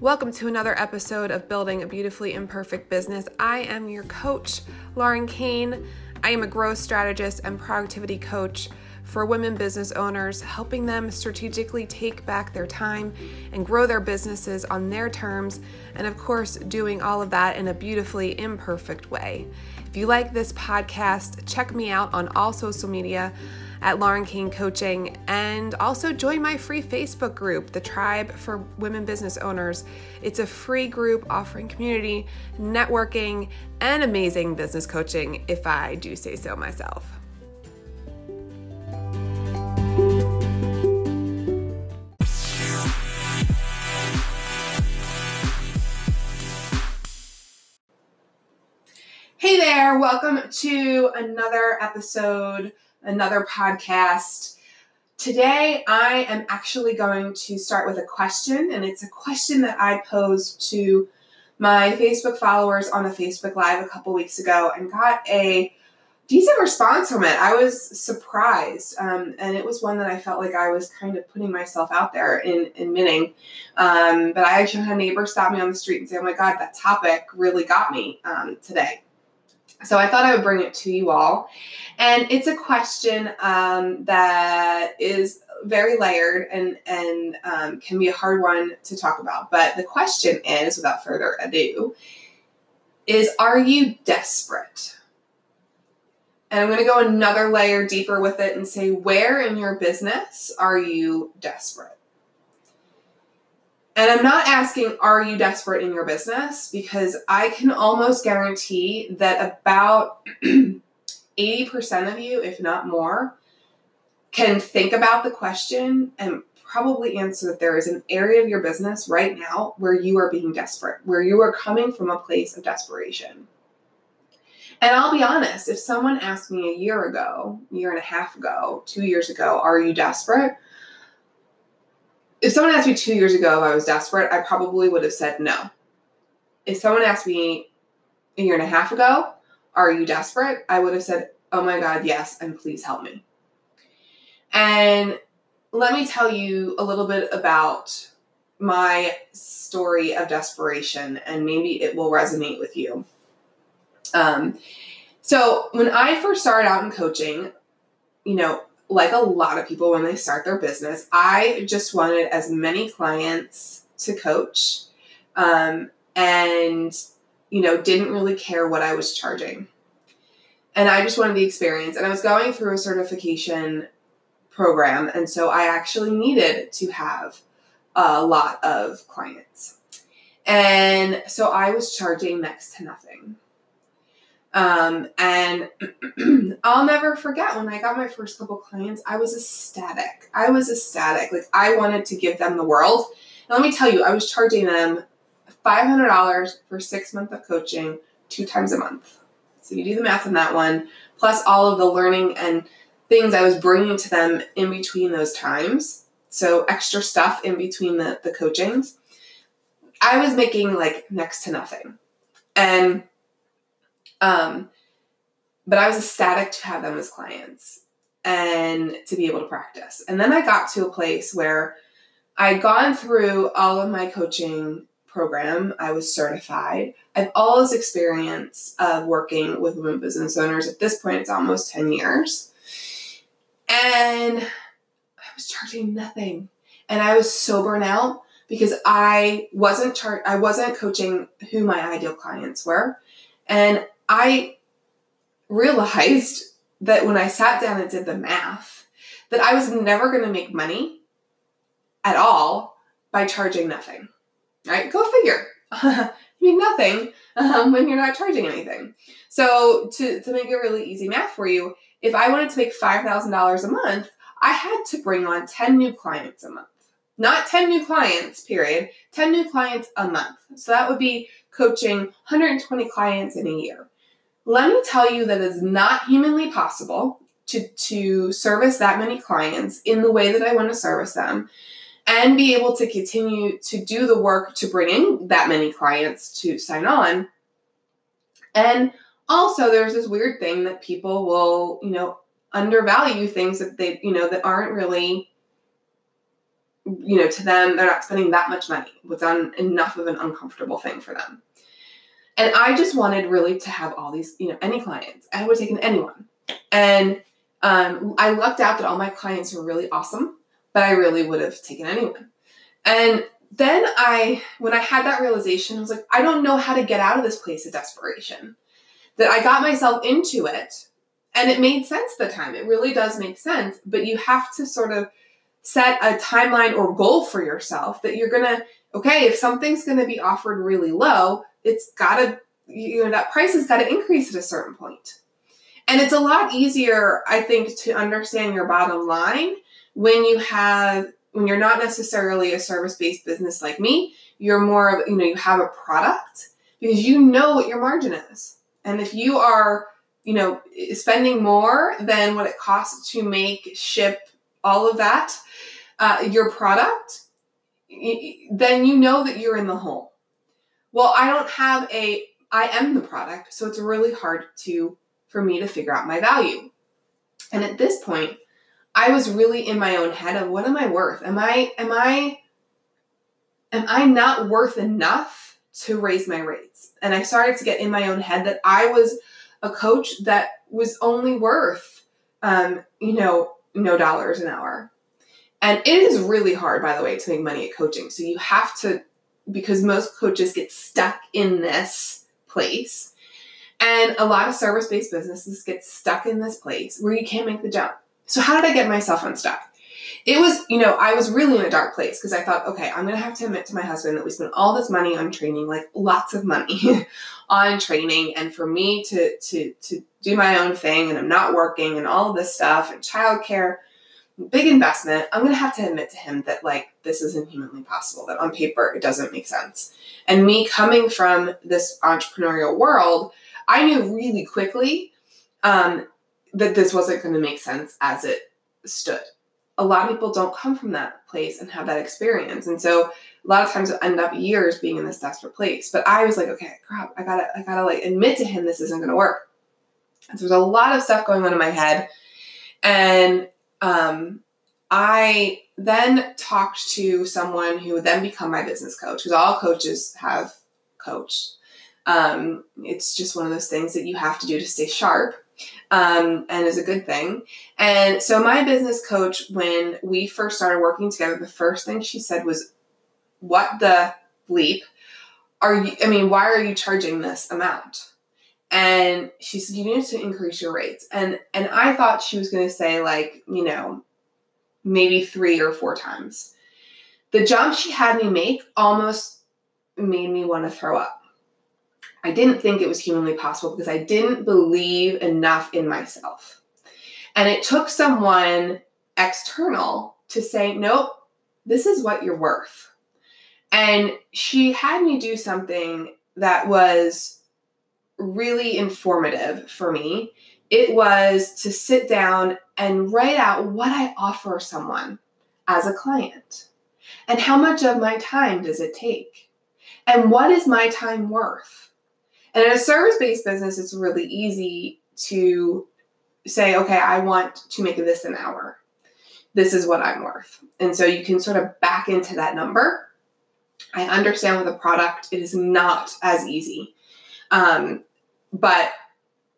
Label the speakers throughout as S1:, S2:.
S1: Welcome to another episode of Building a Beautifully Imperfect Business. I am your coach, Lauren Kane. I am a growth strategist and productivity coach for women business owners, helping them strategically take back their time and grow their businesses on their terms, and of course, doing all of that in a beautifully imperfect way. If you like this podcast, check me out on all social media at Lauren Kane Coaching and also join my free Facebook group, the Tribe for Women Business Owners. It's a free group offering community, networking, and amazing business coaching, if I do say so myself. Hey there, welcome to another episode another podcast. Today, I am actually going to start with a question, and it's a question that I posed to my Facebook followers on a Facebook Live a couple weeks ago and got a decent response from it. I was surprised, um, and it was one that I felt like I was kind of putting myself out there in admitting. Um, but I actually had a neighbor stop me on the street and say, "Oh my God, that topic really got me um, today." So I thought I would bring it to you all. And it's a question um, that is very layered and, and um, can be a hard one to talk about. But the question is, without further ado, is are you desperate? And I'm going to go another layer deeper with it and say, where in your business are you desperate? And I'm not asking, are you desperate in your business? Because I can almost guarantee that about 80% of you, if not more, can think about the question and probably answer that there is an area of your business right now where you are being desperate, where you are coming from a place of desperation. And I'll be honest, if someone asked me a year ago, year and a half ago, two years ago, are you desperate? If someone asked me two years ago if I was desperate, I probably would have said no. If someone asked me a year and a half ago, are you desperate? I would have said, oh my God, yes, and please help me. And let me tell you a little bit about my story of desperation, and maybe it will resonate with you. Um, so, when I first started out in coaching, you know, like a lot of people when they start their business, I just wanted as many clients to coach um, and, you know, didn't really care what I was charging. And I just wanted the experience. And I was going through a certification program. And so I actually needed to have a lot of clients. And so I was charging next to nothing. Um, and I'll never forget when I got my first couple clients, I was ecstatic. I was ecstatic. Like I wanted to give them the world. And let me tell you, I was charging them $500 for six months of coaching two times a month. So you do the math on that one, plus all of the learning and things I was bringing to them in between those times. So extra stuff in between the, the coachings. I was making like next to nothing. And um, but I was ecstatic to have them as clients and to be able to practice. And then I got to a place where I'd gone through all of my coaching program. I was certified. I have all this experience of working with women business owners. At this point, it's almost 10 years. And I was charging nothing. And I was so burnt out because I wasn't char- I wasn't coaching who my ideal clients were. And I realized that when I sat down and did the math, that I was never going to make money at all by charging nothing. Right? Go figure. you make nothing um, when you're not charging anything. So to, to make it really easy math for you, if I wanted to make $5,000 a month, I had to bring on 10 new clients a month. Not 10 new clients, period. 10 new clients a month. So that would be coaching 120 clients in a year. Let me tell you that it's not humanly possible to, to service that many clients in the way that I want to service them and be able to continue to do the work to bring in that many clients to sign on. And also, there's this weird thing that people will, you know, undervalue things that they, you know, that aren't really you know, to them, they're not spending that much money. Was on enough of an uncomfortable thing for them. And I just wanted really to have all these, you know, any clients. I would take in anyone. And um, I lucked out that all my clients were really awesome, but I really would have taken anyone. And then I, when I had that realization, I was like, I don't know how to get out of this place of desperation. That I got myself into it, and it made sense at the time. It really does make sense, but you have to sort of set a timeline or goal for yourself that you're gonna, okay, if something's gonna be offered really low, it's gotta, you know, that price has gotta increase at a certain point. And it's a lot easier, I think, to understand your bottom line when you have when you're not necessarily a service-based business like me, you're more of, you know, you have a product because you know what your margin is. And if you are, you know, spending more than what it costs to make, ship, all of that, uh, your product, then you know that you're in the hole. Well, I don't have a, I am the product, so it's really hard to, for me to figure out my value. And at this point, I was really in my own head of what am I worth? Am I am I am I not worth enough to raise my rates? And I started to get in my own head that I was a coach that was only worth um, you know, no dollars an hour. And it is really hard, by the way, to make money at coaching. So you have to, because most coaches get stuck in this place. And a lot of service based businesses get stuck in this place where you can't make the jump. So how did I get myself unstuck? It was, you know, I was really in a dark place because I thought, okay, I'm going to have to admit to my husband that we spent all this money on training, like lots of money on training. And for me to, to, to do my own thing and I'm not working and all of this stuff and childcare, big investment, I'm going to have to admit to him that like this isn't humanly possible, that on paper it doesn't make sense. And me coming from this entrepreneurial world, I knew really quickly um, that this wasn't going to make sense as it stood. A lot of people don't come from that place and have that experience. And so a lot of times it end up years being in this desperate place. But I was like, okay, crap, I gotta, I gotta like admit to him this isn't gonna work. And so there's a lot of stuff going on in my head. And um, I then talked to someone who would then become my business coach, because all coaches have coached. Um, it's just one of those things that you have to do to stay sharp um, and is a good thing. And so, my business coach, when we first started working together, the first thing she said was, What the bleep are you? I mean, why are you charging this amount? And she said, You need to increase your rates. And, and I thought she was going to say, like, you know, maybe three or four times. The jump she had me make almost made me want to throw up I didn't think it was humanly possible because I didn't believe enough in myself. And it took someone external to say, nope, this is what you're worth. And she had me do something that was really informative for me. It was to sit down and write out what I offer someone as a client. And how much of my time does it take? And what is my time worth? And in a service based business, it's really easy to say, okay, I want to make this an hour. This is what I'm worth. And so you can sort of back into that number. I understand with a product, it is not as easy. Um, but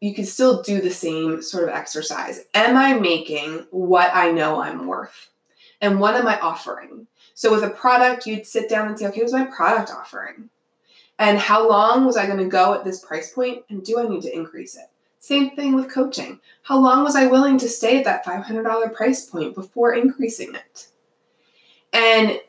S1: you can still do the same sort of exercise. Am I making what I know I'm worth? And what am I offering? So with a product, you'd sit down and say, okay, what's my product offering? And how long was I going to go at this price point? And do I need to increase it? Same thing with coaching. How long was I willing to stay at that $500 price point before increasing it? And,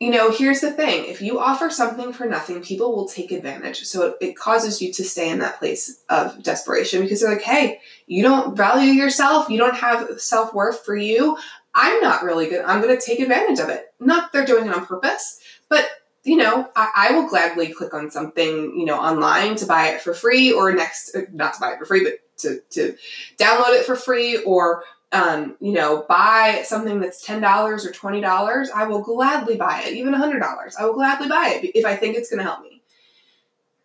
S1: you know, here's the thing if you offer something for nothing, people will take advantage. So it, causes you to stay in that place of desperation because they're like, hey, you don't value yourself, you don't have self worth for you. I'm not really good. I'm going to take advantage of it. Not they're doing it on purpose, but you know, I, I, will gladly click on something, you know, online to buy it for free or next, uh, not to buy it for free, but to, to download it for free or, um, you know, buy something that's $10 or $20. I will gladly buy it, even $100. I will gladly buy it if I think it's going to help me.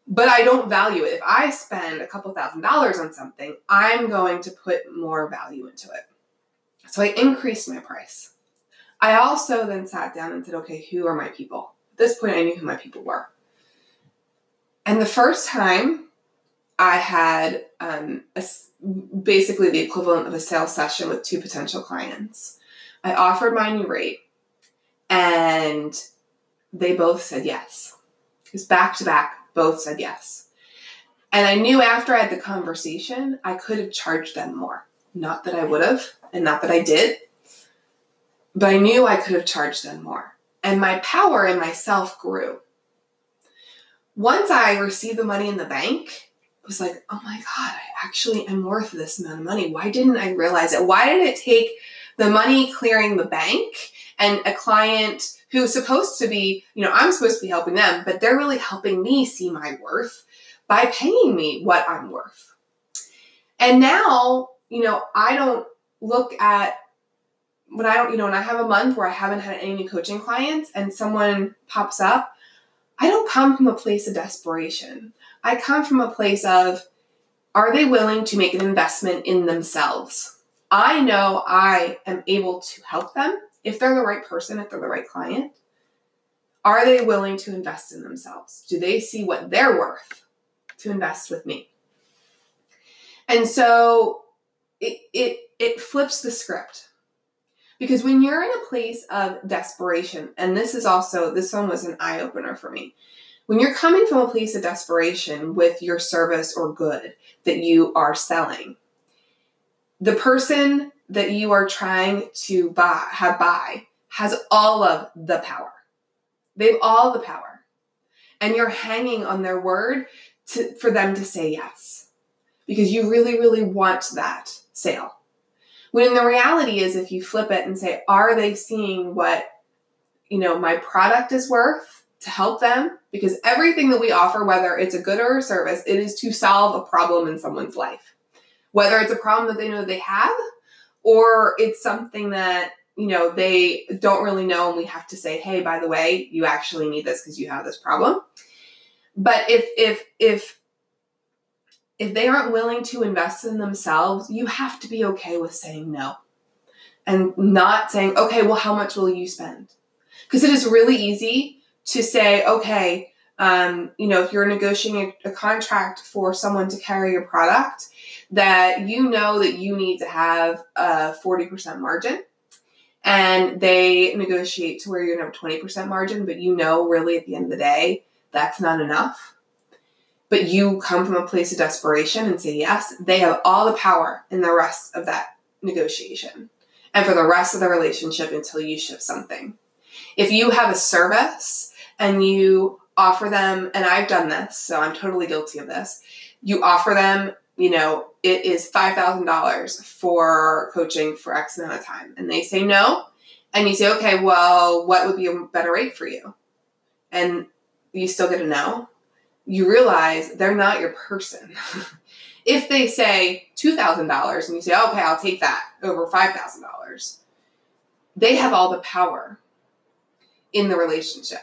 S1: But I don't value it. If I spend a couple thousand dollars on something, I'm going to put more value into it. So I increased my price. I also then sat down and said, okay, who are my people? At this point, I knew who my people were. And the first time I had um, a, basically the equivalent of a sales session with two potential clients, I offered my new rate and they both said yes. It was back to back, both said yes. And I knew after I had the conversation, I could have charged them more. Not that I would have, and not that I did, but I knew I could have charged them more. And my power in myself grew. Once I received the money in the bank, was like, oh my God, I actually am worth this amount of money. Why didn't I realize it? Why did it take the money clearing the bank and a client who's supposed to be, you know, I'm supposed to be helping them, but they're really helping me see my worth by paying me what I'm worth. And now, you know, I don't look at when I don't, you know, when I have a month where I haven't had any coaching clients and someone pops up, I don't come from a place of desperation. I come from a place of, are they willing to make an investment in themselves? I know I am able to help them if they're the right person, if they're the right client. Are they willing to invest in themselves? Do they see what they're worth to invest with me? And so it, it, it flips the script because when you're in a place of desperation, and this is also, this one was an eye opener for me. When you're coming from a place of desperation with your service or good that you are selling, the person that you are trying to buy, have buy has all of the power. They have all the power. And you're hanging on their word to, for them to say yes because you really, really want that sale. When the reality is, if you flip it and say, are they seeing what, you know, my product is worth to help them? Because everything that we offer, whether it's a good or a service, it is to solve a problem in someone's life. Whether it's a problem that they know they have, or it's something that you know they don't really know and we have to say hey by the way you actually need this because you have this problem but if if if if they aren't willing to invest in themselves, you have to be okay with saying no and not saying, okay, well, how much will you spend? Because it is really easy to say, okay, um, you know, if you're negotiating a, a contract for someone to carry your product, that you know that you need to have a 40% margin and they negotiate to where you're gonna have 20% margin, but you know really at the end of the day, that's not enough but you come from a place of desperation and say yes, they have all the power in the rest of that negotiation and for the rest of the relationship until you ship something. If you have a service and you offer them, and I've done this, so I'm totally guilty of this, you offer them, you know, it is $5,000 for coaching for X amount of time, and they say no, and you say, okay, well, what would be a better rate for you? And you still get a no, you realize they're not your person. if they say $2,000 and you say, okay, I'll take that over $5,000, they have all the power in the relationship.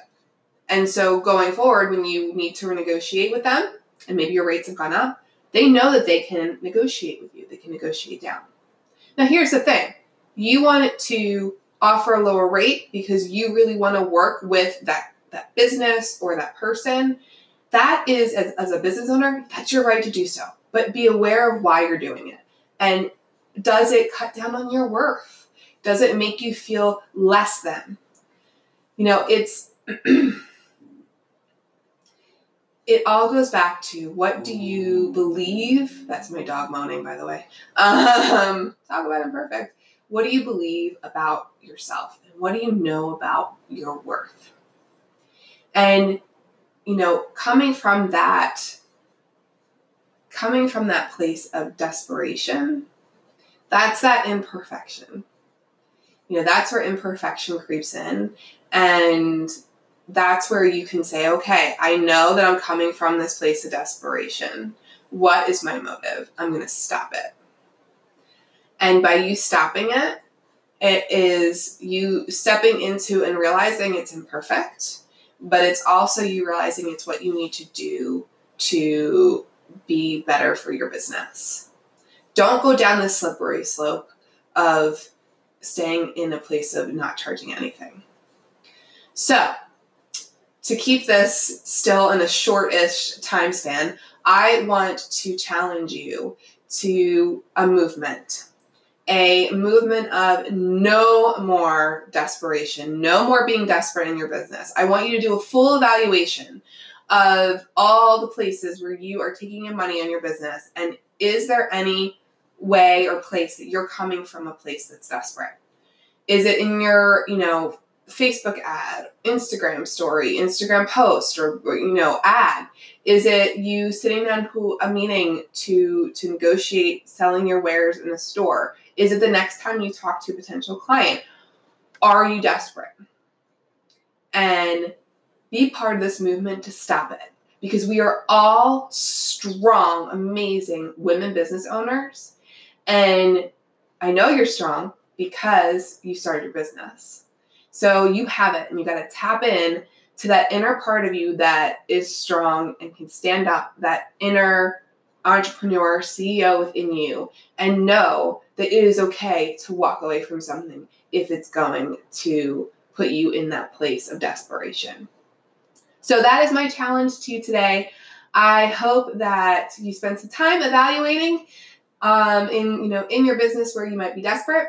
S1: And so going forward, when you need to renegotiate with them, and maybe your rates have gone up, they know that they can negotiate with you. They can negotiate down. Now, here's the thing you want to offer a lower rate because you really want to work with that, that business or that person that is, as, as a business owner, that's your right to do so. But be aware of why you're doing it. And does it cut down on your worth? Does it make you feel less than? You know, it's, it all goes back to what do you believe? That's my dog moaning, by the way. Um, talk about imperfect. What do you believe about yourself? And what do you know about your worth? And you know, coming from that, coming from that place of desperation, that's that imperfection. You know, that's where imperfection creeps in. And that's where you can say, okay, I know that I'm coming from this place of desperation. What is my motive? I'm going to stop it. And by you stopping it, it is you stepping into and realizing it's imperfect but it's also you realizing it's what you need to do to be better for your business. Don't go down the slippery slope of staying in a place of not charging anything. So, to keep this still in a shortish time span, I want to challenge you to a movement. A movement of no more desperation, no more being desperate in your business. I want you to do a full evaluation of all the places where you are taking in money on your business and is there any way or place that you're coming from a place that's desperate? Is it in your, you know, Facebook ad, Instagram story, Instagram post, or, you know, ad? Is it you sitting down to a meeting to to negotiate selling your wares in a store? Is it the next time you talk to a potential client? Are you desperate? And be part of this movement to stop it because we are all strong, amazing women business owners. And I know you're strong because you started your business. So you have it and you got to tap in to that inner part of you that is strong and can stand up, that inner entrepreneur, CEO within you, and know that it is okay to walk away from something if it's going to put you in that place of desperation. So that is my challenge to you today. I hope that you spend some time evaluating um, in you know in your business where you might be desperate.